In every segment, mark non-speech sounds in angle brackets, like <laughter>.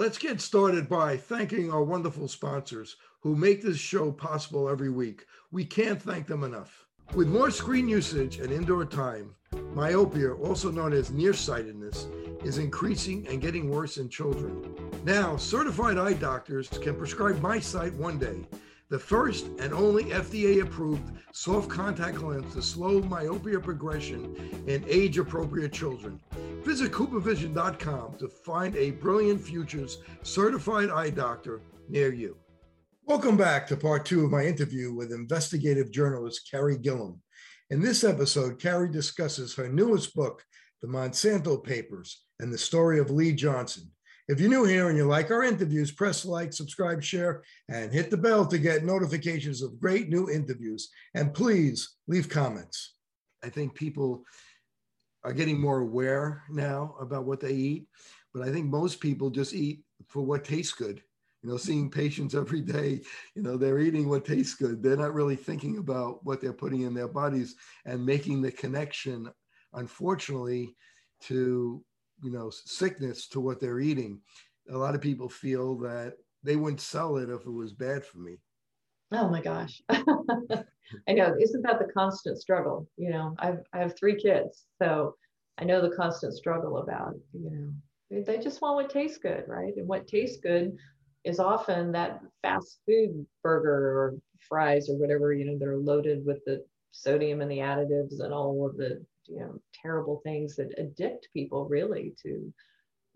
Let's get started by thanking our wonderful sponsors who make this show possible every week. We can't thank them enough. With more screen usage and indoor time, myopia, also known as nearsightedness, is increasing and getting worse in children. Now, certified eye doctors can prescribe MiSight one day, the first and only FDA approved soft contact lens to slow myopia progression in age appropriate children. Visit CooperVision.com to find a Brilliant Futures certified eye doctor near you. Welcome back to part two of my interview with investigative journalist Carey Gillam. In this episode, Carey discusses her newest book, The Monsanto Papers, and the story of Lee Johnson. If you're new here and you like our interviews, press like, subscribe, share, and hit the bell to get notifications of great new interviews. And please leave comments. I think people are getting more aware now about what they eat, but I think most people just eat for what tastes good you know, seeing patients every day, you know, they're eating what tastes good. They're not really thinking about what they're putting in their bodies and making the connection, unfortunately, to, you know, sickness to what they're eating. A lot of people feel that they wouldn't sell it if it was bad for me. Oh my gosh. <laughs> I know. Isn't that the constant struggle? You know, I've, I have three kids, so I know the constant struggle about, you know, they just want what tastes good, right? And what tastes good is often that fast food burger or fries or whatever you know that are loaded with the sodium and the additives and all of the you know terrible things that addict people really to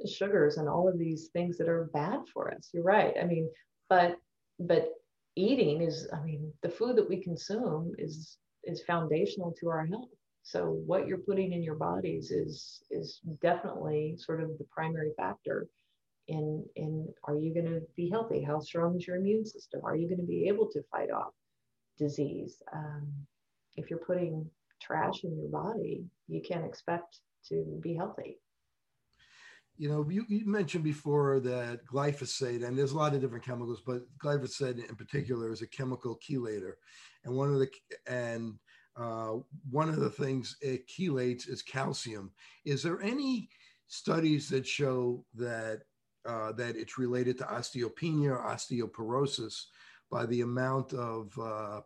sugars and all of these things that are bad for us. You're right. I mean but but eating is i mean the food that we consume is is foundational to our health. So what you're putting in your bodies is is definitely sort of the primary factor in in are you going to be healthy? How strong is your immune system? Are you going to be able to fight off disease? Um, if you're putting trash in your body you can't expect to be healthy. You know you, you mentioned before that glyphosate and there's a lot of different chemicals but glyphosate in particular is a chemical chelator. And one of the and uh, one of the things it chelates is calcium. Is there any studies that show that uh, that it's related to osteopenia or osteoporosis by the amount of uh,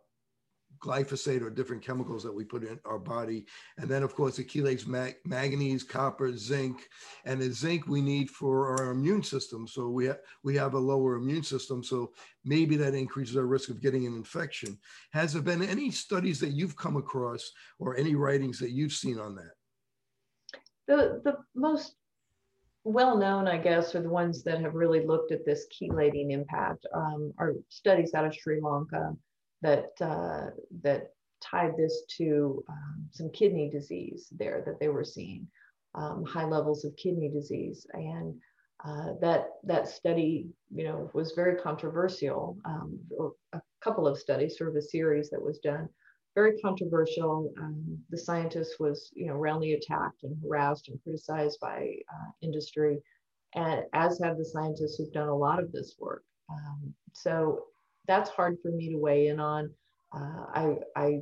glyphosate or different chemicals that we put in our body. And then, of course, it chelates manganese, copper, zinc, and the zinc we need for our immune system. So we, ha- we have a lower immune system. So maybe that increases our risk of getting an infection. Has there been any studies that you've come across or any writings that you've seen on that? The, the most well known, I guess, are the ones that have really looked at this chelating impact. Um, are studies out of Sri Lanka that uh, that tied this to um, some kidney disease there that they were seeing, um, high levels of kidney disease, and uh, that that study, you know, was very controversial. Um, or a couple of studies, sort of a series that was done, very controversial. Um, the scientist was, you know, roundly attacked and harassed and criticized by uh, industry, and as have the scientists who've done a lot of this work. Um, so that's hard for me to weigh in on. Uh, I, I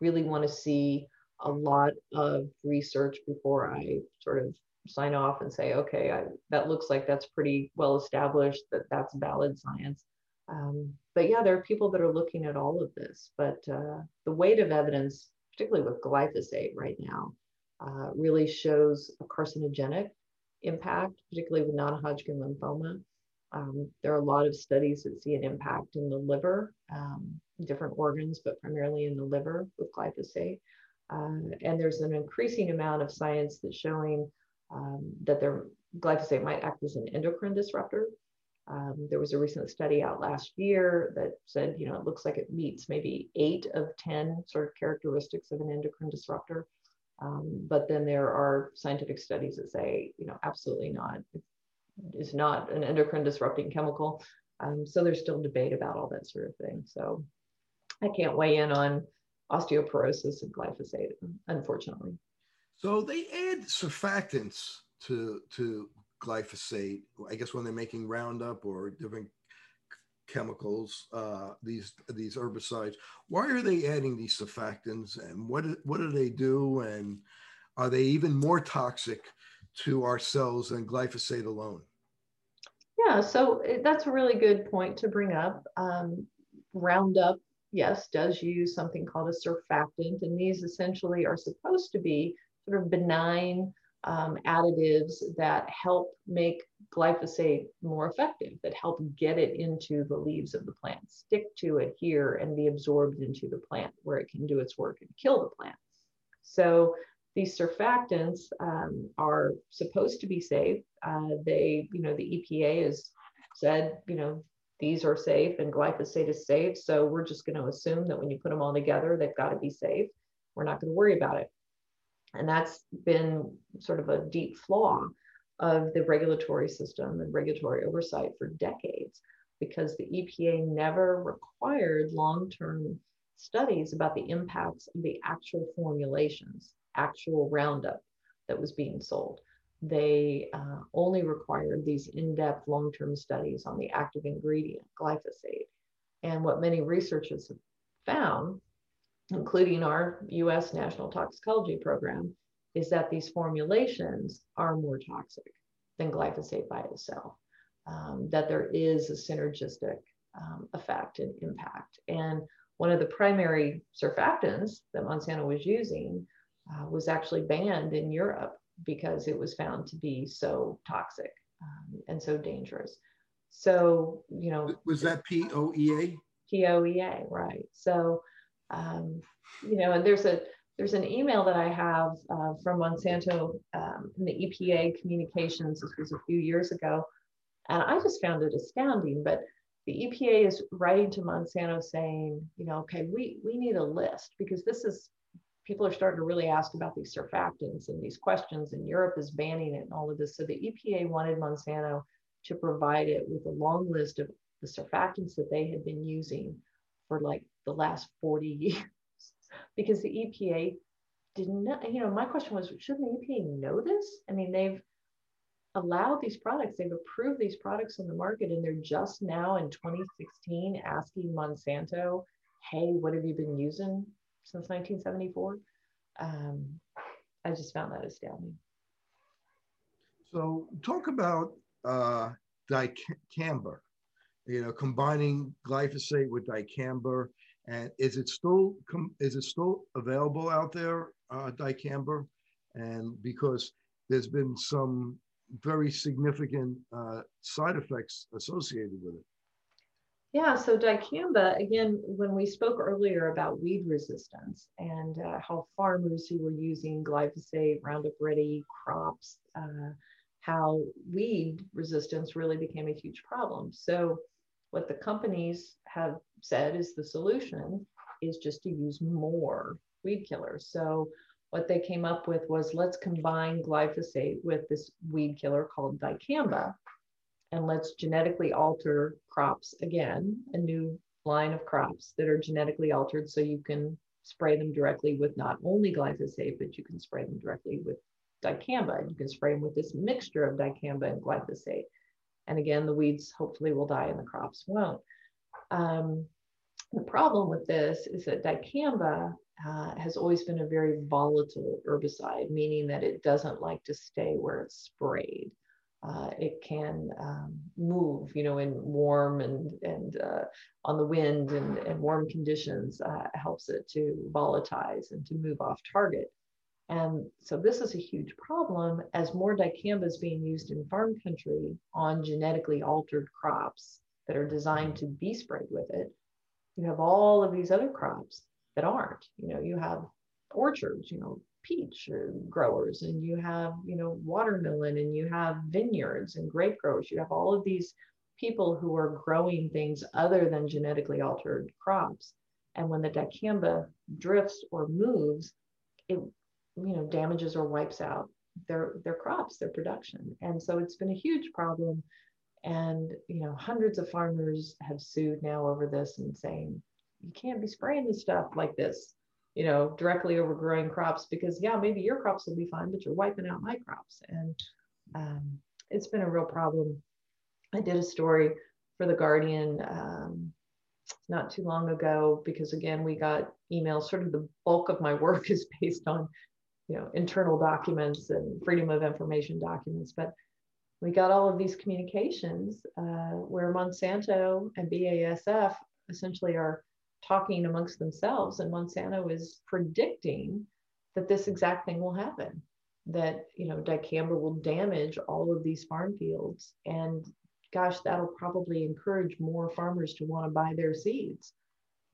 really want to see a lot of research before I sort of sign off and say, okay, I, that looks like that's pretty well established, that that's valid science. Um, but yeah, there are people that are looking at all of this, but uh, the weight of evidence, particularly with glyphosate right now, uh, really shows a carcinogenic impact, particularly with non-Hodgkin lymphoma. Um, there are a lot of studies that see an impact in the liver, um, different organs, but primarily in the liver with glyphosate. Uh, and there's an increasing amount of science that's showing um, that their glyphosate might act as an endocrine disruptor. Um, there was a recent study out last year that said, you know, it looks like it meets maybe eight of 10 sort of characteristics of an endocrine disruptor. Um, but then there are scientific studies that say, you know, absolutely not. It's not an endocrine disrupting chemical. Um, so there's still debate about all that sort of thing. So I can't weigh in on osteoporosis and glyphosate, unfortunately. So they add surfactants to to glyphosate, I guess when they're making Roundup or different chemicals, uh, these these herbicides. Why are they adding these surfactants, and what what do they do, and are they even more toxic to our cells than glyphosate alone? Yeah, so eh, that's a really good point to bring up. Um, Roundup, yes, does use something called a surfactant, and these essentially are supposed to be sort of benign um, additives that help make glyphosate more effective, that help get it into the leaves of the plant, stick to it here and be absorbed into the plant where it can do its work and kill the plant. So these surfactants um, are supposed to be safe. Uh, they, you know, the EPA has said, you know, these are safe and glyphosate is safe. So we're just going to assume that when you put them all together, they've got to be safe. We're not going to worry about it. And that's been sort of a deep flaw of the regulatory system and regulatory oversight for decades because the EPA never required long term studies about the impacts of the actual formulations, actual Roundup that was being sold. They uh, only required these in depth long term studies on the active ingredient, glyphosate. And what many researchers have found including our US National Toxicology Program, is that these formulations are more toxic than glyphosate by itself, um, that there is a synergistic um, effect and impact. And one of the primary surfactants that Monsanto was using uh, was actually banned in Europe because it was found to be so toxic um, and so dangerous. So, you know, was that POEA? POEA, right. So, um, you know, and there's a there's an email that I have uh, from Monsanto um, in the EPA communications. This was a few years ago, and I just found it astounding. But the EPA is writing to Monsanto saying, you know, okay, we we need a list because this is people are starting to really ask about these surfactants and these questions, and Europe is banning it and all of this. So the EPA wanted Monsanto to provide it with a long list of the surfactants that they had been using for like the last 40 <laughs> years because the EPA didn't know, you know, my question was, shouldn't the EPA know this? I mean, they've allowed these products, they've approved these products on the market, and they're just now in 2016 asking Monsanto, hey, what have you been using since 1974? Um, I just found that astounding. So, talk about uh, dicamba you know, combining glyphosate with dicamba. And is it still is it still available out there, uh, dicamba? And because there's been some very significant uh, side effects associated with it. Yeah, so dicamba, again, when we spoke earlier about weed resistance and uh, how farmers who were using glyphosate, Roundup Ready crops, uh, how weed resistance really became a huge problem. So what the companies have said is the solution is just to use more weed killers. So what they came up with was let's combine glyphosate with this weed killer called dicamba and let's genetically alter crops again, a new line of crops that are genetically altered so you can spray them directly with not only glyphosate, but you can spray them directly with dicamba. You can spray them with this mixture of dicamba and glyphosate. And again, the weeds hopefully will die and the crops won't. Um, the problem with this is that dicamba uh, has always been a very volatile herbicide, meaning that it doesn't like to stay where it's sprayed. Uh, it can um, move, you know, in warm and and uh, on the wind and, and warm conditions uh, helps it to volatilize and to move off target. And so this is a huge problem as more dicamba is being used in farm country on genetically altered crops that are designed to be sprayed with it. You have all of these other crops that aren't. You know, you have orchards, you know, peach growers, and you have, you know, watermelon, and you have vineyards and grape growers. You have all of these people who are growing things other than genetically altered crops. And when the dicamba drifts or moves, it you know damages or wipes out their their crops their production and so it's been a huge problem and you know hundreds of farmers have sued now over this and saying you can't be spraying this stuff like this you know directly over growing crops because yeah maybe your crops will be fine but you're wiping out my crops. And um, it's been a real problem. I did a story for the guardian um, not too long ago because again we got emails. Sort of the bulk of my work <laughs> is based on you know internal documents and freedom of information documents. But we got all of these communications uh, where Monsanto and BASF essentially are talking amongst themselves, and Monsanto is predicting that this exact thing will happen. That you know dicamba will damage all of these farm fields, and gosh, that'll probably encourage more farmers to want to buy their seeds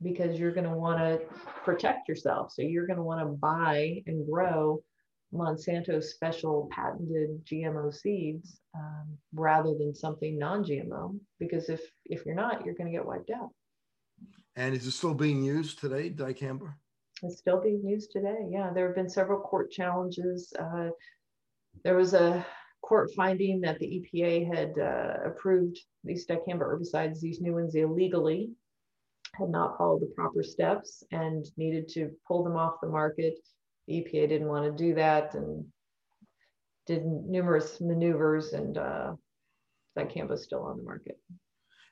because you're going to want to protect yourself. So you're going to want to buy and grow Monsanto special patented GMO seeds um, rather than something non-GMO because if if you're not, you're going to get wiped out. And is it still being used today, dicamba? It's still being used today. Yeah, there have been several court challenges. Uh, there was a court finding that the EPA had uh, approved these dicamba herbicides, these new ones illegally, had not followed the proper steps and needed to pull them off the market. The EPA didn't want to do that and did numerous maneuvers, and uh, dicamba is still on the market.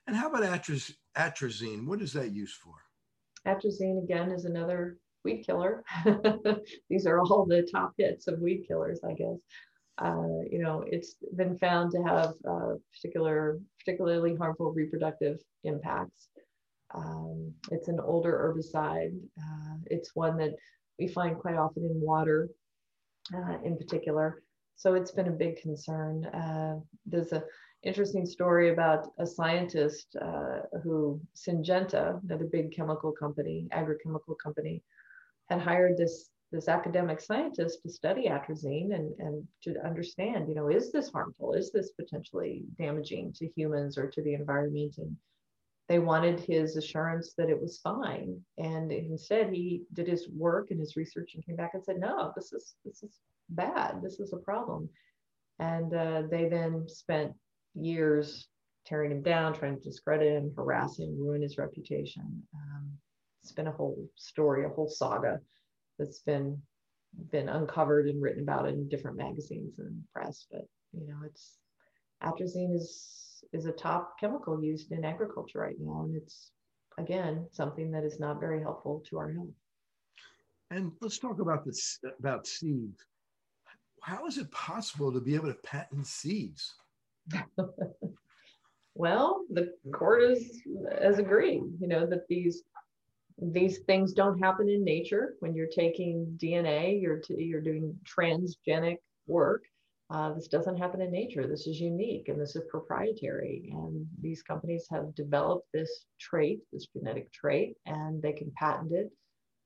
And how about atraz- atrazine? What is that used for? Atrazine, again, is another weed killer. <laughs> These are all the top hits of weed killers, I guess. Uh, you know, it's been found to have uh, particular, particularly harmful reproductive impacts. Um, it's an older herbicide. Uh, it's one that we find quite often in water, uh, in particular. So it's been a big concern. Uh, there's a interesting story about a scientist uh, who Syngenta, another big chemical company, agrochemical company, had hired this this academic scientist to study atrazine and, and to understand, you know, is this harmful? Is this potentially damaging to humans or to the environment? And they wanted his assurance that it was fine. And instead he did his work and his research and came back and said, no, this is this is bad. This is a problem. And uh, they then spent years tearing him down, trying to discredit him, harass him, ruin his reputation. Um, it's been a whole story, a whole saga that's been been uncovered and written about in different magazines and press. But you know, it's atrazine is is a top chemical used in agriculture right now, and it's again something that is not very helpful to our health. And let's talk about this about seeds. How is it possible to be able to patent seeds? <laughs> well, the court is, has agreed, you know, that these these things don't happen in nature. When you're taking DNA, you're t- you're doing transgenic work. Uh, this doesn't happen in nature. This is unique and this is proprietary. And these companies have developed this trait, this genetic trait, and they can patent it,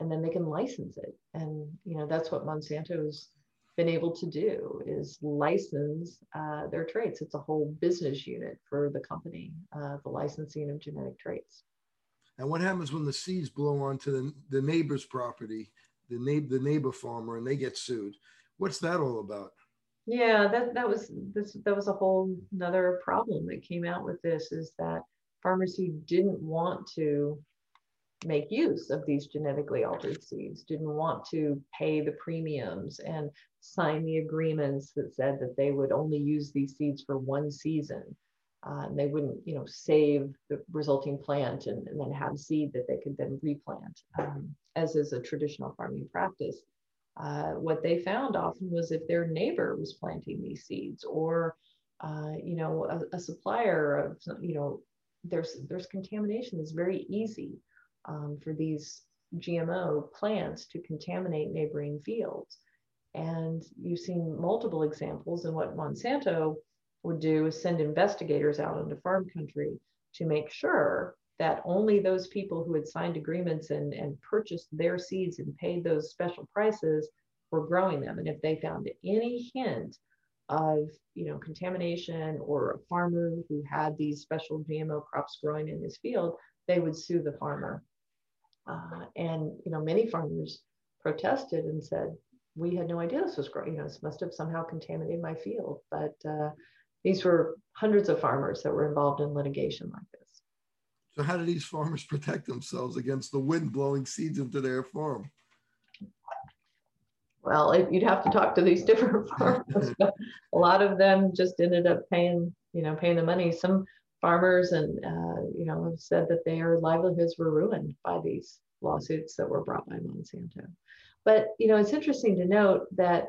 and then they can license it. And you know that's what Monsanto's been able to do is license uh, their traits. It's a whole business unit for the company, uh, the licensing of genetic traits. And what happens when the seeds blow onto the, the neighbor's property, the, na- the neighbor farmer, and they get sued? What's that all about? Yeah, that, that was this that was a whole another problem that came out with this is that farmers who didn't want to make use of these genetically altered seeds, didn't want to pay the premiums and sign the agreements that said that they would only use these seeds for one season. Uh, and they wouldn't, you know, save the resulting plant and, and then have seed that they could then replant, um, as is a traditional farming practice. Uh, what they found often was if their neighbor was planting these seeds, or uh, you know, a, a, supplier of, you know, there's there's contamination. It's very easy um, for these GMO plants to contaminate neighboring fields. And you've seen multiple examples. And what Monsanto would do is send investigators out into farm country to make sure that only those people who had signed agreements and, and purchased their seeds and paid those special prices were growing them. And if they found any hint of you know contamination or a farmer who had these special GMO crops growing in his field, they would sue the farmer. Uh, and you know, many farmers protested and said, "We had no idea this was growing. You know, this must have somehow contaminated my field." But uh, these were hundreds of farmers that were involved in litigation like this. So, how do these farmers protect themselves against the wind blowing seeds into their farm? Well, you'd have to talk to these different <laughs> farmers. a lot of them just ended up paying, you know, paying the money. Some farmers and uh, you know have said that their livelihoods were ruined by these lawsuits that were brought by Monsanto. But you know it's interesting to note that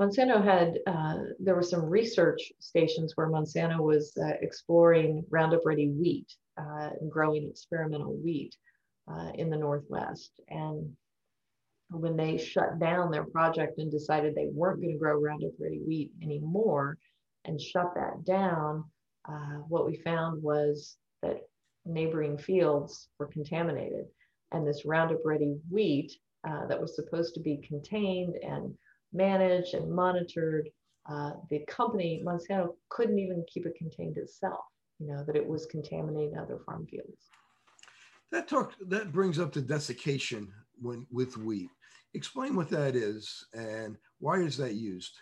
Monsanto had, uh, there were some research stations where Monsanto was uh, exploring Roundup Ready wheat, uh, and growing experimental wheat uh, in the Northwest. And when they shut down their project and decided they weren't going to grow Roundup Ready wheat anymore and shut that down, uh, what we found was that neighboring fields were contaminated. And this Roundup Ready wheat uh, that was supposed to be contained and managed and monitored, uh, the company, Monsanto, couldn't even keep it contained itself, you know, that it was contaminating other farm fields. That talk that brings up the desiccation when with wheat. Explain what that is and why is that used?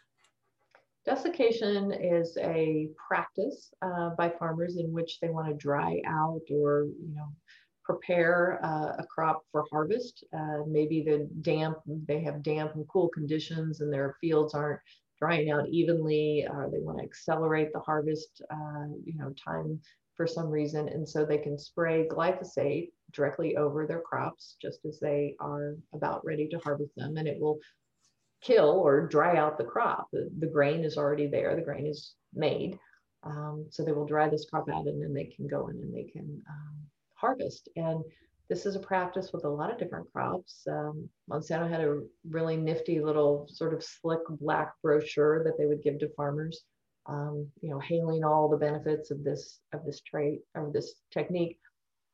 Desiccation is a practice uh, by farmers in which they want to dry out or, you know, prepare uh, a crop for harvest. Uh, maybe the damp, they have damp and cool conditions and their fields aren't drying out evenly, or they want to accelerate the harvest, uh, you know, time for some reason. And so they can spray glyphosate directly over their crops just as they are about ready to harvest them. And it will kill or dry out the crop. The, the grain is already there, the grain is made. Um, so they will dry this crop out and then they can go in and they can um, harvest. And this is a practice with a lot of different crops. Um, Monsanto had a really nifty little sort of slick black brochure that they would give to farmers, um, you know, hailing all the benefits of this of this trait of this technique.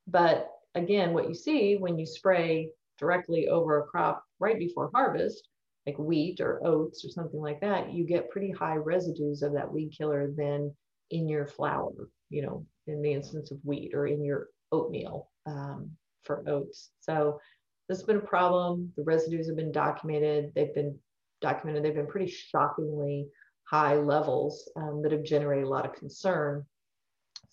But again, what you see when you spray directly over a crop right before harvest like wheat or oats or something like that, you get pretty high residues of that weed killer then in your flour, you know, in the instance of wheat or in your oatmeal um, for oats. So this has been a problem. The residues have been documented. They've been documented. They've been pretty shockingly high levels um, that have generated a lot of concern.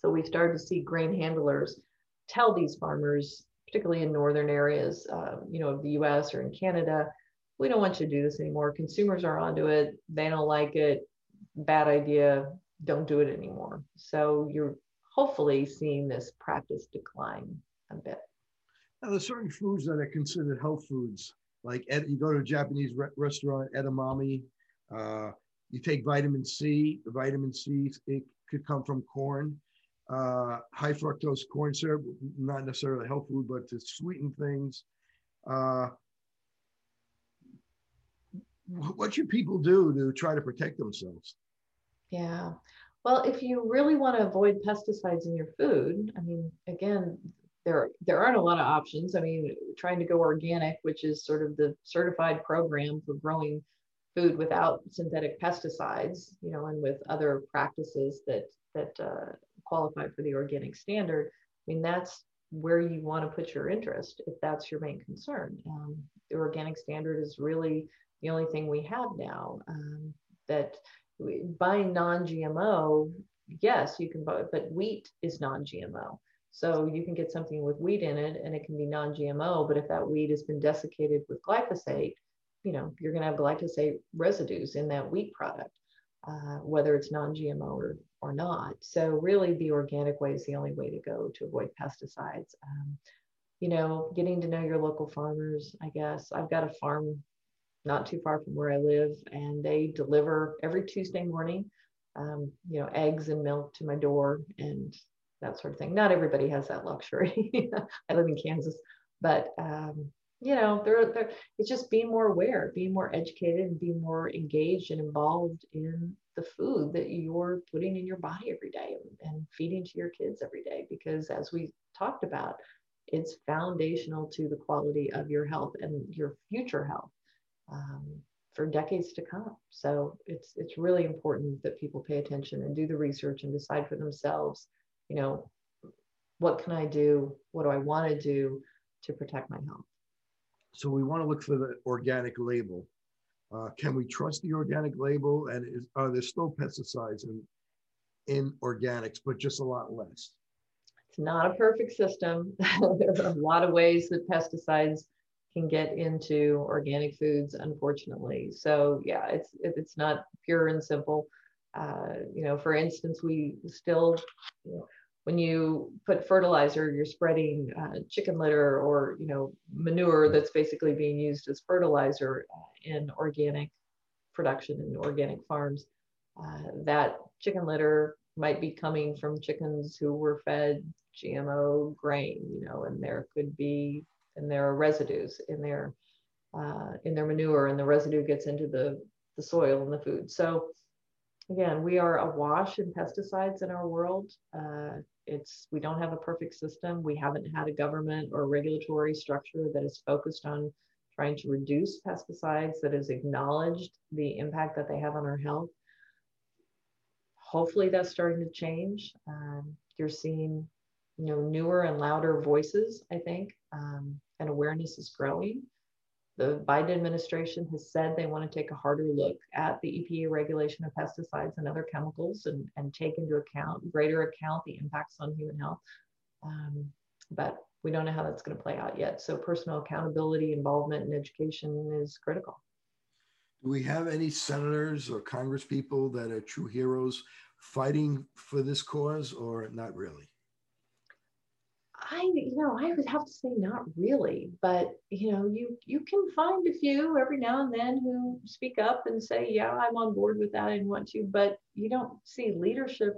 So we've started to see grain handlers tell these farmers, particularly in northern areas, uh, you know, of the U.S. or in Canada, we don't want you to do this anymore. Consumers are onto it. They don't like it. Bad idea. Don't do it anymore. So you're hopefully seeing this practice decline a bit. Now, there's certain foods that are considered health foods. Like you go to a Japanese re- restaurant, edamame. Uh, you take vitamin C. The vitamin C it could come from corn. Uh, high fructose corn syrup, not necessarily a health food, but to sweeten things. Uh, what should people do to try to protect themselves? Yeah. Well, if you really want to avoid pesticides in your food, I mean, again, there there aren't a lot of options. I mean, trying to go organic, which is sort of the certified program for growing food without synthetic pesticides, you know, and with other practices that that uh, qualify for the organic standard. I mean, that's where you want to put your interest if that's your main concern. Um, the organic standard is really the only thing we have now. Um, that buying non-GMO, yes, you can buy, but wheat is non-GMO. So you can get something with wheat in it and it can be non-GMO, but if that wheat has been desiccated with glyphosate, you know, you're going to have glyphosate residues in that wheat product, uh, whether it's non-GMO or, or not. So really the organic way is the only way to go to avoid pesticides. Um, you know, getting to know your local farmers, I guess. I've got a farm not too far from where I live, and they deliver every Tuesday morning, um, you know, eggs and milk to my door and that sort of thing. Not everybody has that luxury. <laughs> I live in Kansas, but um, you know, it's just being more aware, being more educated, and being more engaged and involved in the food that you're putting in your body every day and feeding to your kids every day. Because as we talked about, it's foundational to the quality of your health and your future health um, for decades to come. So it's it's really important that people pay attention and do the research and decide for themselves. You know, what can I do? What do I want to do to protect my health? So we want to look for the organic label. Uh, can we trust the organic label? And is, are there still pesticides in in organics, but just a lot less? It's not a perfect system. <laughs> There's a lot of ways that pesticides can get into organic foods, unfortunately. So yeah, it's it's not pure and simple. Uh, you know, for instance, we still, you know, when you put fertilizer, you're spreading uh, chicken litter or you know manure that's basically being used as fertilizer uh, in organic production in organic farms, uh, that chicken litter might be coming from chickens who were fed GMO grain, you know, and there could be, and there are residues in their, uh, in their manure and the residue gets into the, the soil and the food. So again, we are awash in pesticides in our world. Uh, it's, we don't have a perfect system. We haven't had a government or regulatory structure that is focused on trying to reduce pesticides, that has acknowledged the impact that they have on our health hopefully that's starting to change. Um, you're seeing, you know, newer and louder voices, I think, um, and awareness is growing. The Biden administration has said they want to take a harder look at the EPA regulation of pesticides and other chemicals and, and take into account, greater account, the impacts on human health. Um, but we don't know how that's going to play out yet. So personal accountability, involvement, and education is critical. Do we have any senators or congresspeople that are true heroes fighting for this cause or not really? I, you know, I would have to say not really, but you know, you you can find a few every now and then who speak up and say, yeah, I'm on board with that and want to, but you don't see leadership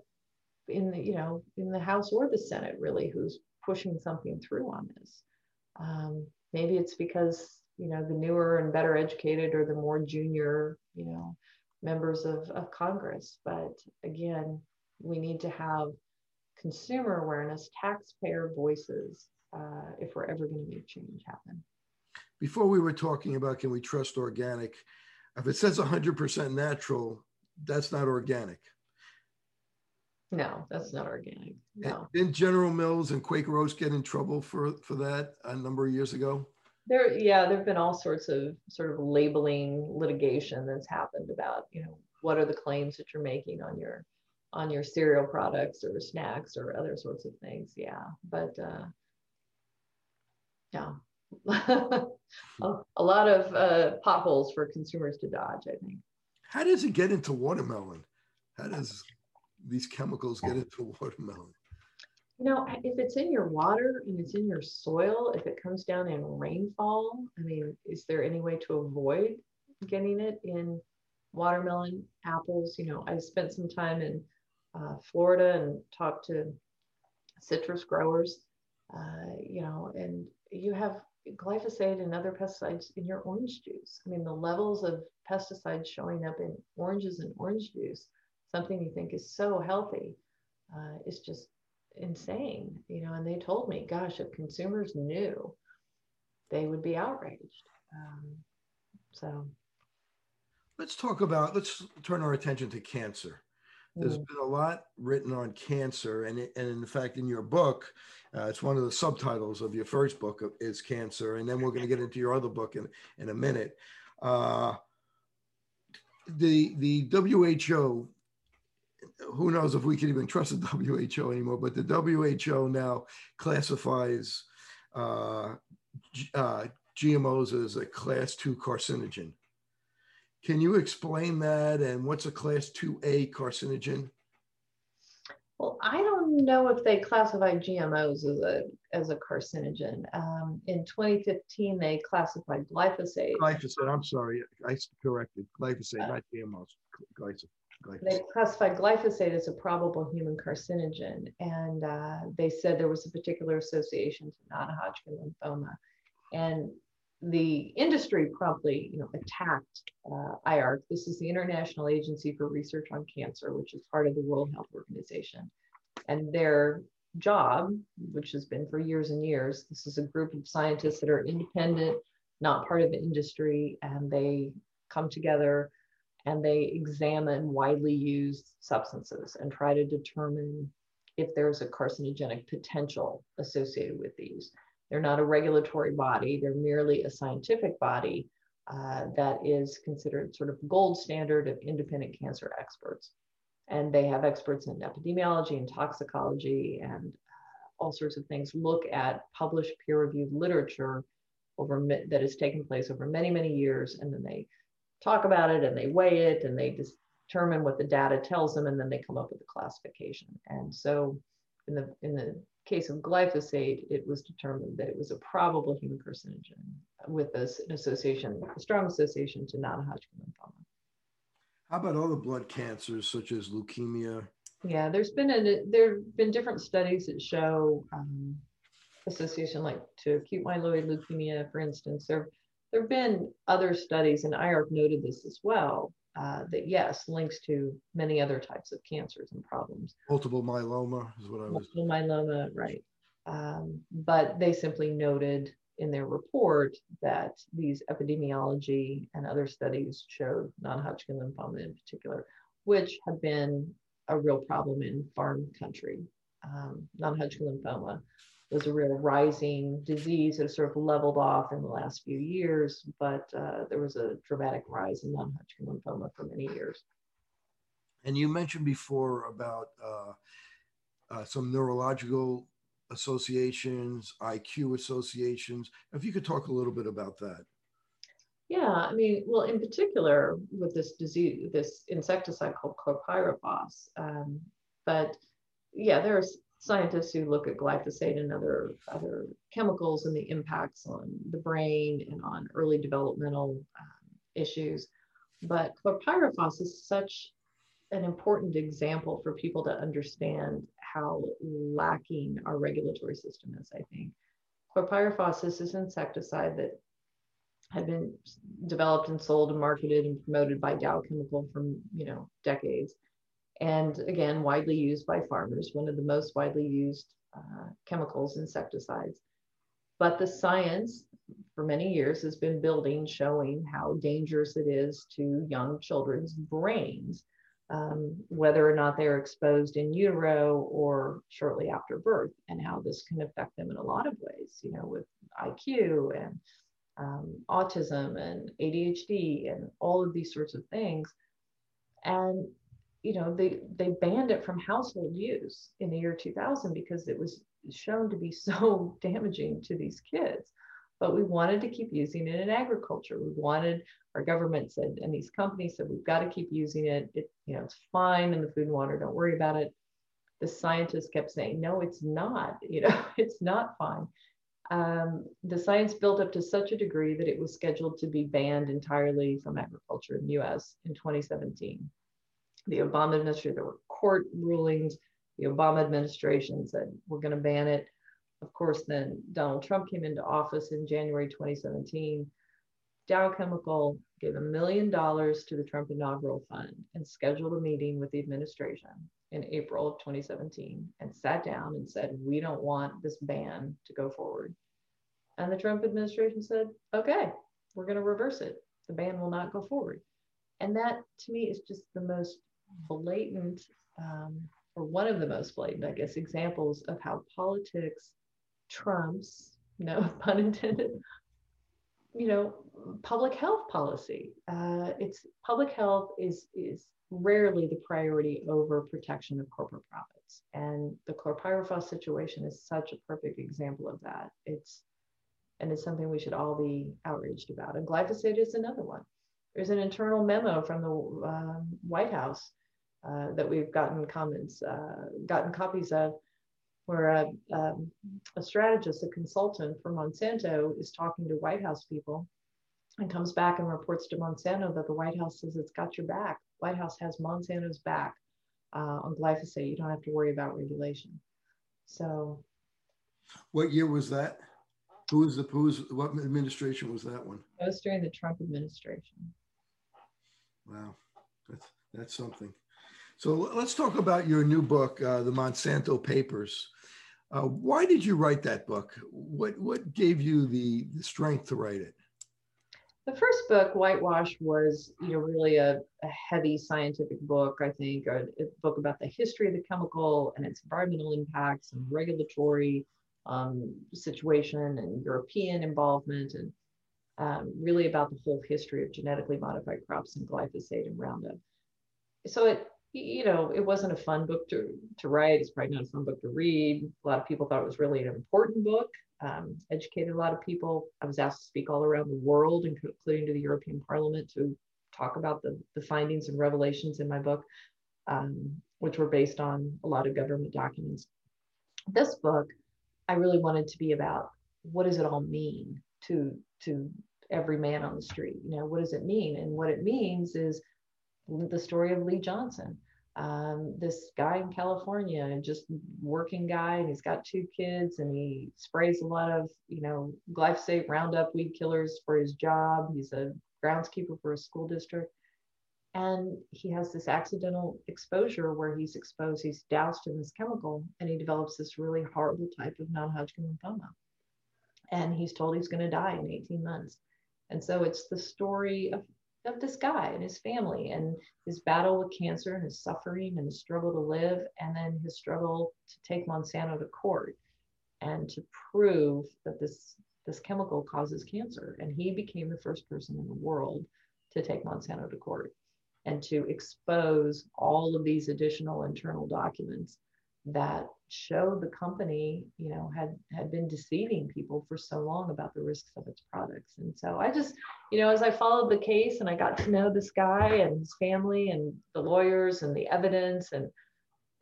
in the, you know, in the House or the Senate really who's pushing something through on this. Um, maybe it's because you know the newer and better educated or the more junior you know members of, of congress but again we need to have consumer awareness taxpayer voices uh, if we're ever going to make change happen. Before we were talking about can we trust organic if it says 100% natural that's not organic. No that's not organic no. Didn't general mills and quaker oats get in trouble for for that a number of years ago? There yeah there have been all sorts of sort of labeling litigation that's happened about you know what are the claims that you're making on your on your cereal products or snacks or other sorts of things yeah but uh yeah. <laughs> A, a, lot of uh, potholes for consumers to dodge i think. How does it get into watermelon? How does these chemicals get into watermelon? You know, if it's in your water and it's in your soil, if it comes down in rainfall, I mean, is there any way to avoid getting it in watermelon, apples? You know, I spent some time in uh, Florida and talked to citrus growers, uh, you know, and you have glyphosate and other pesticides in your orange juice. I mean, the levels of pesticides showing up in oranges and orange juice, something you think is so healthy, uh, is just insane, you know, and they told me, gosh, if consumers knew, they would be outraged. Um, so let's talk about, let's turn our attention to cancer. There's mm. been a lot written on cancer, and, and in fact, in your book, uh, it's one of the subtitles of your first book is cancer, and then we're going to get into your other book in, in a minute. Uh, the the WHO who knows if we can even trust the WHO anymore, but the WHO now classifies uh, uh, GMOs as a class two carcinogen. Can you explain that and what's a class 2A carcinogen? Well, I don't know if they classified GMOs as a as a carcinogen. Um, in 2015, they classified glyphosate. Glyphosate. I'm sorry, I corrected glyphosate, uh, not GMOs. Glyphosate. They classified glyphosate as a probable human carcinogen, and uh, they said there was a particular association to non-Hodgkin lymphoma. And the industry promptly, you know, attacked uh, IARC. This is the International Agency for Research on Cancer, which is part of the World Health Organization. And their job, which has been for years and years, this is a group of scientists that are independent, not part of the industry, and they come together and they examine widely used substances and try to determine if there's a carcinogenic potential associated with these. They're not a regulatory body, they're merely a scientific body uh, that is considered sort of gold standard of independent cancer experts. And they have experts in epidemiology and toxicology and uh, all sorts of things, look at published peer reviewed literature over that has taken place over many, many years, and then they talk about it and they weigh it and they determine what the data tells them and then they come up with a classification. And so in the in the case of glyphosate, it was determined that it was a probable human carcinogen with an association, a strong association to non-Hodgkin lymphoma. How about other blood cancers such as leukemia? Yeah, there's been a there have been different studies that show um, association like to acute myeloid leukemia, for instance. There there have been other studies, and IARC noted this as well, uh, that yes, links to many other types of cancers and problems. Multiple myeloma is what I was. Multiple myeloma, right. Um, but they simply noted in their report that these epidemiology and other studies showed non-Hodgkin lymphoma in particular, which have been a real problem in farm country. Um, non-Hodgkin lymphoma was a real rising disease that sort of leveled off in the last few years, but uh, there was a dramatic rise in non-Hodgkin lymphoma for many years. And you mentioned before about uh, uh, some neurological associations, IQ associations. If you could talk a little bit about that. Yeah, I mean, well, in particular with this disease, this insecticide called chlorpyrifos. Um, but yeah, there's scientists who look at glyphosate and other other chemicals and the impacts on the brain and on early developmental um, issues. But chlorpyrifos is such an important example for people to understand how lacking our regulatory system is, I think. Chlorpyrifos is this insecticide that had been developed and sold and marketed and promoted by Dow Chemical for you know decades, and again widely used by farmers. One of the most widely used uh, chemicals, insecticides. But the science for many years has been building, showing how dangerous it is to young children's brains um, whether or not they're exposed in utero or shortly after birth, and how this can affect them in a lot of ways, you know, with IQ and um, autism and ADHD and all of these sorts of things. And, you know, they, they banned it from household use in the year 2000 because it was shown to be <laughs> so damaging to these kids but we wanted to keep using it in agriculture. We wanted our government said, and these companies said, we've got to keep using it. It, you know, it's fine in the food and water. Don't worry about it. The scientists kept saying, no, it's not. <laughs> You know, it's not fine. Um, the science built up to such a degree that it was scheduled to be banned entirely from agriculture in the U.S. in 2017. The Obama administration, there were court rulings. The Obama administration said we're going to ban it of course, then Donald Trump came into office in January 2017. Dow Chemical gave a million dollars to the Trump inaugural fund and scheduled a meeting with the administration in April of 2017 and sat down and said, We don't want this ban to go forward. And the Trump administration said, Okay, we're going to reverse it. The ban will not go forward. And that to me is just the most blatant, um, or one of the most blatant, I guess, examples of how politics trumps, no <laughs> pun intended, you know, public health policy. Uh, it's public health is is rarely the priority over protection of corporate profits, and the chlorpyrifos situation is such a perfect example of that. It's and it's something we should all be outraged about. And glyphosate is another one. There's an internal memo from the um, White House uh, that we've gotten comments, uh, gotten copies of, where a, um, a strategist, a consultant for Monsanto is talking to White House people and comes back and reports to Monsanto that the White House says it's got your back. White House has Monsanto's back uh, on glyphosate. You don't have to worry about regulation. So, what year was that? Who was the who's what administration was that one? That was during the Trump administration. Wow, that's that's something. So let's talk about your new book, uh, The Monsanto Papers. Uh, why did you write that book? What what gave you the, the strength to write it? The first book, Whitewash, was you know really a, a heavy scientific book. I think a, a, book about the history of the chemical and its environmental impacts and regulatory um, situation and European involvement and um, really about the whole history of genetically modified crops and glyphosate and Roundup. So it you know, it wasn't a fun book to, to write. It's probably not a fun book to read. A lot of people thought it was really an important book, um, educated a lot of people. I was asked to speak all around the world, including to the European Parliament, to talk about the, the findings and revelations in my book, um, which were based on a lot of government documents. This book, I really wanted to be about what does it all mean to, to every man on the street? You know, what does it mean? And what it means is the story of Lee Johnson. Um, this guy in California, just working guy, and he's got two kids, and he sprays a lot of, you know, glyphosate, Roundup, weed killers for his job. He's a groundskeeper for a school district, and he has this accidental exposure where he's exposed, he's doused in this chemical, and he develops this really horrible type of non-Hodgkin lymphoma, and he's told he's going to die in 18 months. And so it's the story of of this guy and his family and his battle with cancer and his suffering and his struggle to live and then his struggle to take Monsanto to court and to prove that this this chemical causes cancer. And he became the first person in the world to take Monsanto to court and to expose all of these additional internal documents that showed the company, you know, had had been deceiving people for so long about the risks of its products. And so I just, you know, as I followed the case and I got to know this guy and his family and the lawyers and the evidence and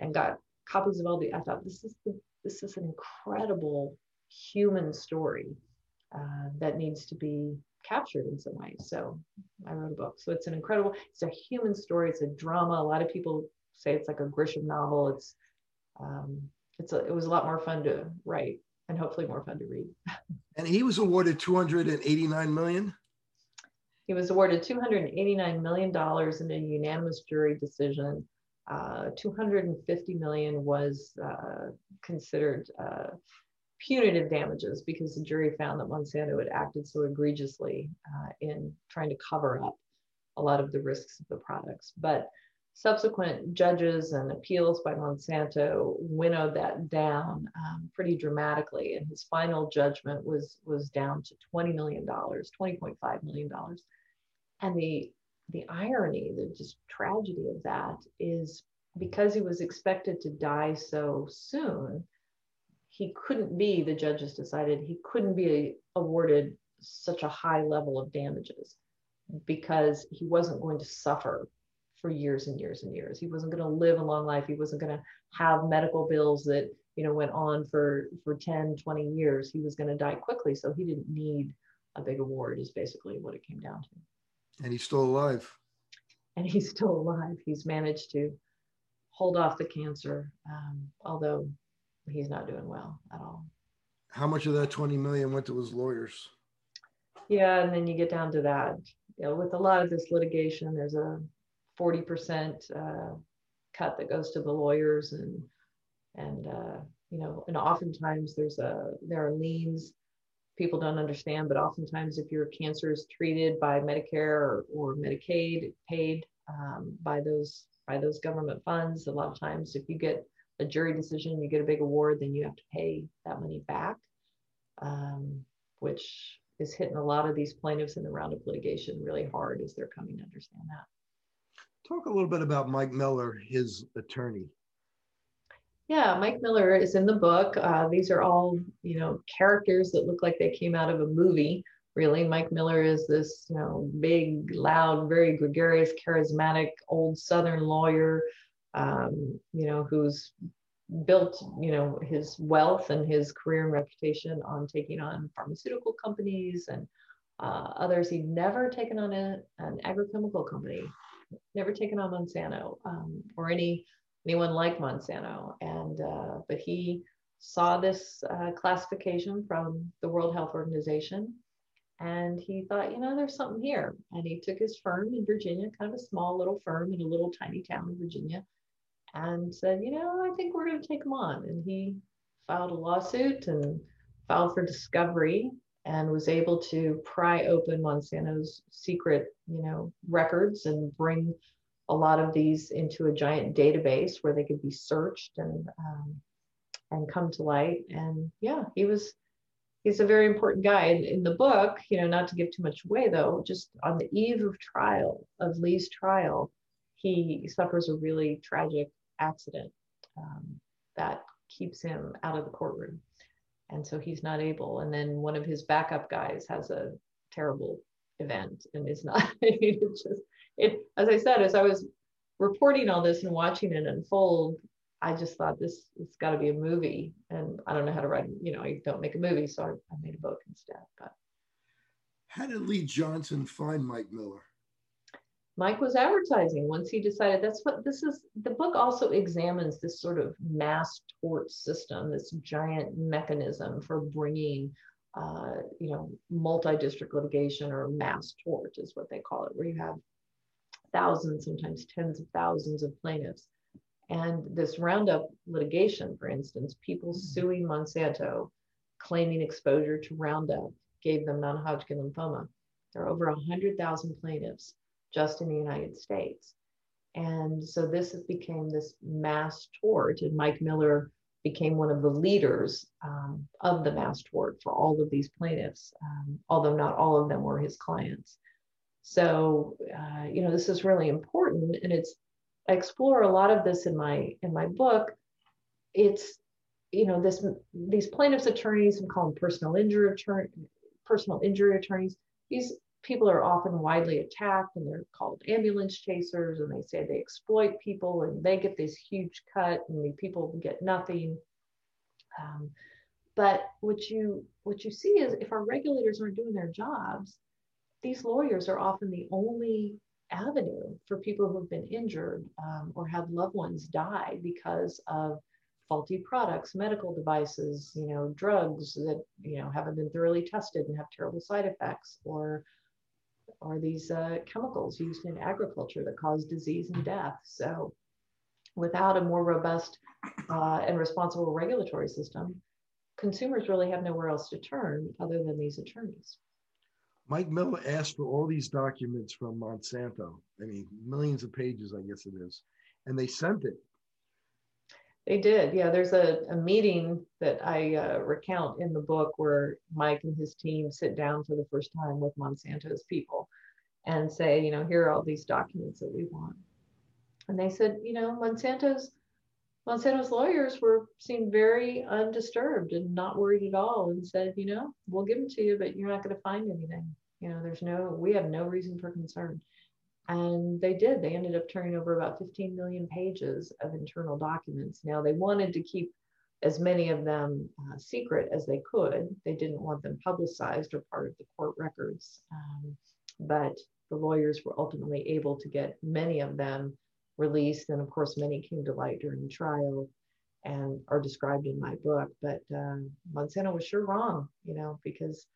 and got copies of all the, I thought this is the, this is an incredible human story uh, that needs to be captured in some way. So I wrote a book. So it's an incredible, it's a human story. It's a drama. A lot of people say it's like a Grisham novel. It's um, it's a, it was a lot more fun to write and hopefully more fun to read. <laughs> and he was awarded 289 million. He was awarded 289 million dollars in a unanimous jury decision. Uh, 250 million was uh, considered uh, punitive damages because the jury found that Monsanto had acted so egregiously uh, in trying to cover up a lot of the risks of the products. But subsequent judges and appeals by Monsanto winnowed that down um, pretty dramatically, and his final judgment was was down to twenty million dollars, twenty point five million dollars. And the the irony, the just tragedy of that is because he was expected to die so soon, he couldn't be. The judges decided he couldn't be awarded such a high level of damages because he wasn't going to suffer for years and years and years. He wasn't going to live a long life. He wasn't going to have medical bills that, you know, went on for, for 10, 20 years. He was going to die quickly. So he didn't need a big award is basically what it came down to. And he's still alive. And he's still alive. He's managed to hold off the cancer, um, although he's not doing well at all. How much of that 20 million went to his lawyers? Yeah, and then you get down to that. You know, with a lot of this litigation, there's a 40% uh, cut that goes to the lawyers and and uh, you know and oftentimes there's a there are liens people don't understand but oftentimes if your cancer is treated by medicare or, or medicaid paid um, by those by those government funds a lot of times if you get a jury decision you get a big award then you have to pay that money back um, which is hitting a lot of these plaintiffs in the round of litigation really hard as they're coming to understand that Talk a little bit about Mike Miller, his attorney. Yeah, Mike Miller is in the book. Uh, these are all, you know, characters that look like they came out of a movie. Really, Mike Miller is this, you know, big, loud, very gregarious, charismatic, old Southern lawyer, um, you know, who's built, you know, his wealth and his career and reputation on taking on pharmaceutical companies and uh, others. He'd never taken on a, an agrochemical company never taken on Monsanto um, or any anyone like Monsanto. And uh, but he saw this uh, classification from the World Health Organization, and he thought, you know, there's something here. And he took his firm in Virginia, kind of a small little firm in a little tiny town in Virginia, and said, you know, I think we're going to take him on. And he filed a lawsuit and filed for discovery and was able to pry open Monsanto's secret, you know, records and bring a lot of these into a giant database where they could be searched and um, and come to light. And yeah, he was he's a very important guy. In, in the book, you know, not to give too much away though, just on the eve of trial of Lee's trial, he suffers a really tragic accident um, that keeps him out of the courtroom and so he's not able. And then one of his backup guys has a terrible event and is not <laughs> it just it as i said as i was reporting all this and watching it unfold i just thought this it's got to be a movie. And i don't know how to write you know i don't make a movie so I, I made a book instead but. How did lee johnson find mike miller Mike was advertising once he decided that's what this is. The book also examines this sort of mass tort system, this giant mechanism for bringing, uh, you know, multi-district litigation or mass tort is what they call it, where you have thousands, sometimes tens of thousands of plaintiffs. And this Roundup litigation, for instance, people mm-hmm. suing Monsanto, claiming exposure to Roundup, gave them non-Hodgkin lymphoma. There are over 100,000 plaintiffs just in the United States. And so this became this mass tort, and Mike Miller became one of the leaders um, of the mass tort for all of these plaintiffs, um, although not all of them were his clients. So, uh, you know, this is really important, and it's I explore a lot of this in my in my book. It's you know this these plaintiffs attorneys, we call them personal injury attorney, personal injury attorneys. These people are often widely attacked and they're called ambulance chasers and they say they exploit people and they get this huge cut and the people get nothing. Um, but what you what you see is if our regulators aren't doing their jobs these lawyers are often the only avenue for people who've been injured um, or had loved ones die because of faulty products medical devices you know drugs that you know haven't been thoroughly tested and have terrible side effects or are these uh, chemicals used in agriculture that cause disease and death. So, without a more robust uh, and responsible regulatory system, consumers really have nowhere else to turn other than these attorneys. Mike Miller asked for all these documents from Monsanto. I mean, millions of pages, I guess it is. And they sent it. They did. Yeah, there's a, a meeting that I uh, recount in the book where Mike and his team sit down for the first time with Monsanto's people and say, you know, here are all these documents that we want. And they said, you know, Monsanto's Monsanto's lawyers were seemed very undisturbed and not worried at all and said, you know, we'll give them to you, but you're not going to find anything. You know, there's no, we have no reason for concern. And they did. They ended up turning over about 15 million pages of internal documents. Now, they wanted to keep as many of them uh, secret as they could. They didn't want them publicized or part of the court records. Um, but the lawyers were ultimately able to get many of them released. And of course, many came to light during the trial and are described in my book. But uh, Monsanto was sure wrong, you know, because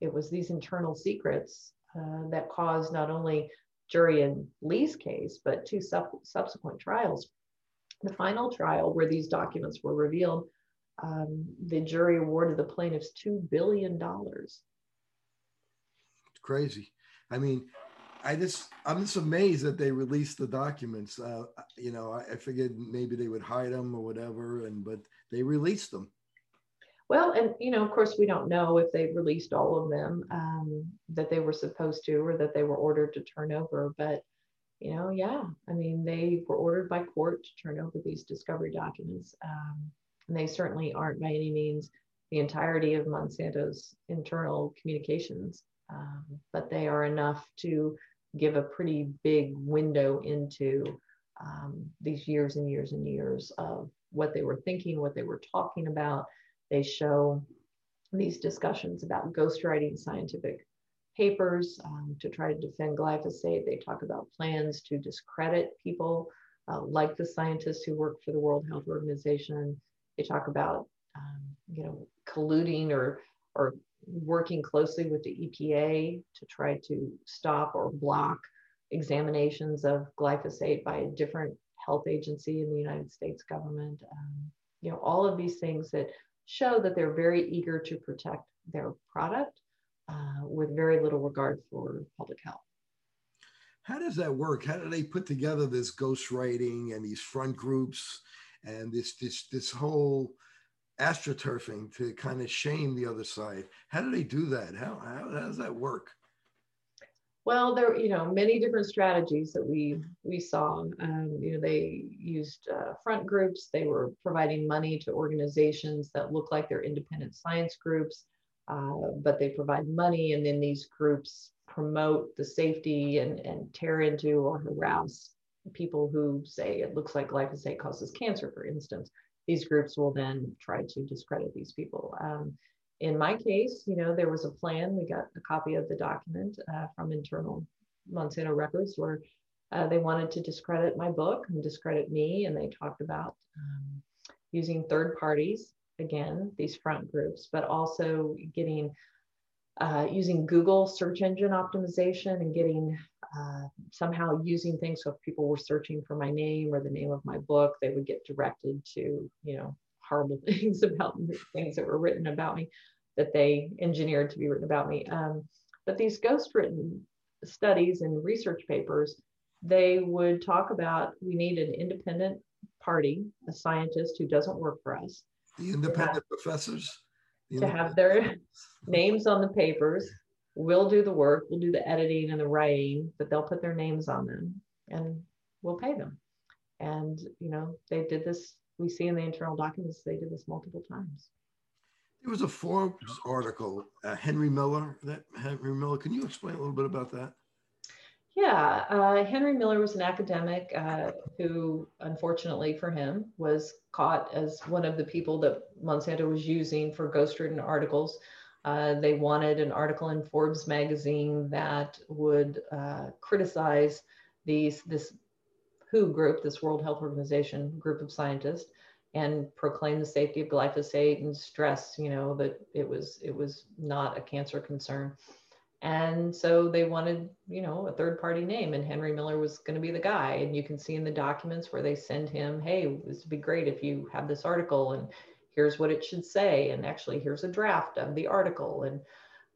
it was these internal secrets uh, that caused not only jury in Lee's case, but two sub- subsequent trials. The final trial, where these documents were revealed, um, the jury awarded the plaintiffs $2 billion. Crazy. I mean, I just, I'm just amazed that they released the documents. Uh, you know, I, I figured maybe they would hide them or whatever, and but they released them. Well, and you know, of course, we don't know if they released all of them um, that they were supposed to or that they were ordered to turn over. But you know, yeah, I mean, they were ordered by court to turn over these discovery documents, um, and they certainly aren't by any means the entirety of Monsanto's internal communications, um, but they are enough to give a pretty big window into um, these years and years and years of what they were thinking, what they were talking about they show these discussions about ghostwriting scientific papers um, to try to defend glyphosate. They talk about plans to discredit people uh, like the scientists who work for the World Health Organization. They talk about, um, you know, colluding or or working closely with the EPA to try to stop or block examinations of glyphosate by a different health agency in the United States government. Um, you know, all of these things that show that they're very eager to protect their product uh, with very little regard for public health. How does that work? How do they put together this ghostwriting and these front groups and this this this whole astroturfing to kind of shame the other side? How do they do that? How, how, how does that work? Well, there, you know, many different strategies that we we saw. Um, you know, they used uh, front groups. They were providing money to organizations that look like they're independent science groups, uh, but they provide money, and then these groups promote the safety and and tear into or harass people who say it looks like glyphosate causes cancer, for instance. These groups will then try to discredit these people. Um, in my case, you know, there was a plan. We got a copy of the document uh, from internal Monsanto records where Uh, they wanted to discredit my book and discredit me, and they talked about um, using third parties, again, these front groups, but also getting uh, using Google search engine optimization and getting uh, somehow using things. So if people were searching for my name or the name of my book, they would get directed to, you know, horrible <laughs> things about things that were written about me that they engineered to be written about me. Um, but these ghost written studies and research papers, they would talk about we need an independent party, a scientist who doesn't work for us. The independent have, professors? The to have their <laughs> names on the papers. We'll do the work, we'll do the editing and the writing, but they'll put their names on them and we'll pay them. And, you know, they did this, we see in the internal documents, they did this multiple times. There was a Forbes article, uh, Henry Miller. That Henry Miller. Can you explain a little bit about that? Yeah, uh, Henry Miller was an academic uh, who, unfortunately for him, was caught as one of the people that Monsanto was using for ghost-written articles. Uh, they wanted an article in Forbes magazine that would uh, criticize these this WHO group, this World Health Organization group of scientists, and proclaim the safety of glyphosate and stress, you know, that it was it was not a cancer concern. And so they wanted, you know, a third party name, and Henry Miller was going to be the guy. And you can see in the documents where they send him, hey, this would be great if you have this article, and here's what it should say. And actually, here's a draft of the article. And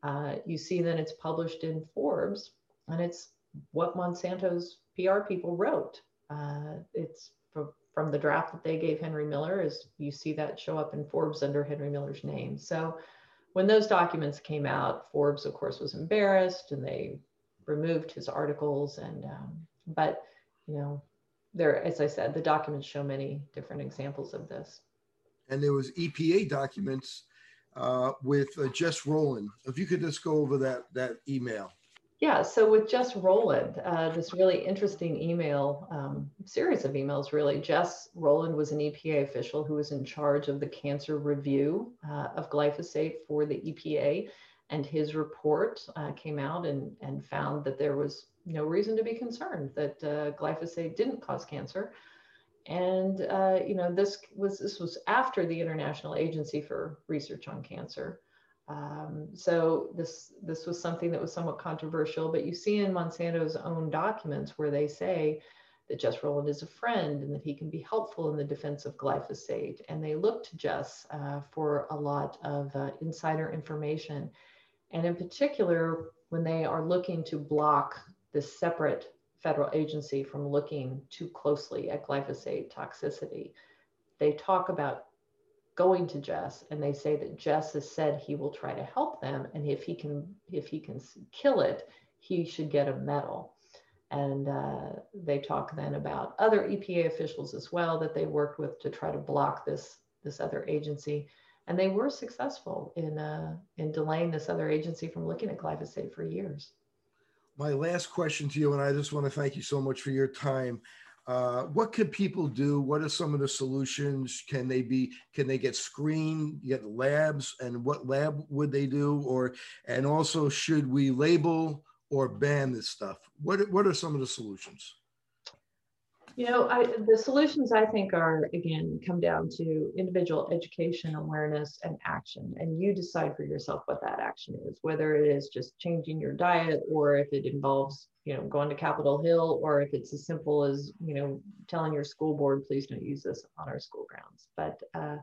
uh, you see then it's published in Forbes, and it's what Monsanto's PR people wrote. Uh, it's from the draft that they gave Henry Miller is you see that show up in Forbes under Henry Miller's name. So when those documents came out, Forbes, of course, was embarrassed and they removed his articles. And um, but you know, there, as I said, the documents show many different examples of this. And there was EPA documents uh, with uh, Jess Rowland. If you could just go over that that email. Yeah, so with Jess Rowland, uh, this really interesting email, um, series of emails really. Jess Rowland was an EPA official who was in charge of the cancer review uh, of glyphosate for the EPA. And his report uh, came out and, and found that there was no reason to be concerned that uh, glyphosate didn't cause cancer. And uh, you know this was this was after the International Agency for Research on Cancer um, so this this was something that was somewhat controversial, but you see in Monsanto's own documents where they say that Jess Rowland is a friend and that he can be helpful in the defense of glyphosate. And they look to Jess uh, for a lot of uh, insider information. And in particular, when they are looking to block this separate federal agency from looking too closely at glyphosate toxicity, they talk about going to Jess and they say that Jess has said he will try to help them and if he can if he can kill it he should get a medal and uh, they talk then about other EPA officials as well that they worked with to try to block this this other agency and they were successful in uh, in delaying this other agency from looking at glyphosate for years. My last question to you, and I just want to thank you so much for your time. Uh, what could people do? What are some of the solutions? Can they be? Can they get screened? Get labs, and what lab would they do? Or and also, should we label or ban this stuff? What What are some of the solutions? You know, I, the solutions I think are, again, come down to individual education, awareness, and action. And you decide for yourself what that action is, whether it is just changing your diet or if it involves, you know, going to Capitol Hill or if it's as simple as, you know, telling your school board, please don't use this on our school grounds. But uh,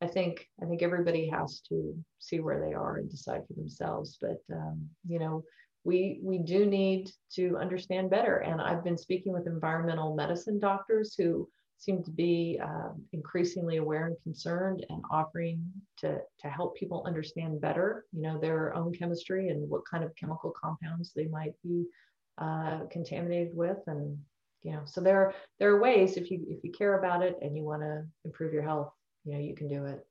I think I think everybody has to see where they are and decide for themselves. But um, you know, we we do need to understand better. And I've been speaking with environmental medicine doctors who seem to be um, increasingly aware and concerned and offering to, to help people understand better, you know, their own chemistry and what kind of chemical compounds they might be uh, contaminated with. And, you know, so there, there are ways if you, if you care about it and you want to improve your health, you know, you can do it.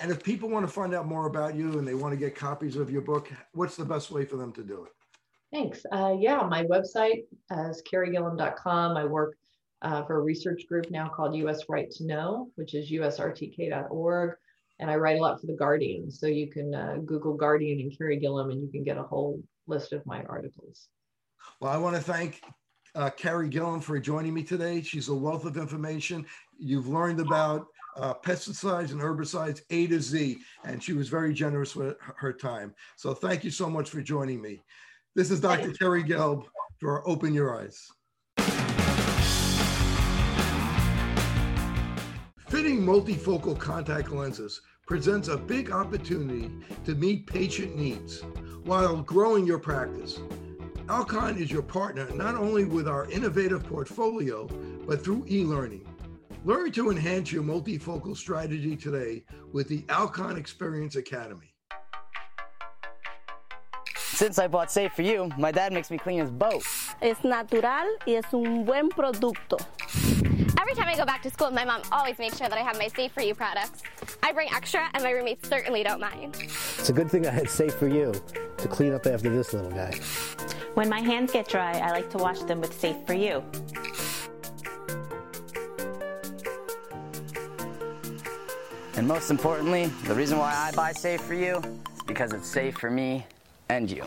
And if people want to find out more about you and they want to get copies of your book, what's the best way for them to do it? Thanks. Uh, yeah, my website is careygillam.com. I work uh, for a research group now called US Right to Know, which is usrtk.org. And I write a lot for The Guardian. So you can uh, Google Guardian and Carey Gillam and you can get a whole list of my articles. Well, I want to thank uh, Carey Gillam for joining me today. She's a wealth of information. You've learned about uh, pesticides and herbicides A to Z, and she was very generous with her time. So thank you so much for joining me. This is Dr. Terry Gelb for Open Your Eyes. Fitting multifocal contact lenses presents a big opportunity to meet patient needs while growing your practice. Alcon is your partner not only with our innovative portfolio, but through e learning. Learn to enhance your multifocal strategy today with the Alcon Experience Academy. Since I bought Safe for You, my dad makes me clean his boat. Es natural y es un buen producto. Every time I go back to school, my mom always makes sure that I have my Safe for You products. I bring extra, and my roommates certainly don't mind. It's a good thing I had Safe for You to clean up after this little guy. When my hands get dry, I like to wash them with Safe for You. And most importantly, the reason why I buy Safe for You is because it's safe for me and you.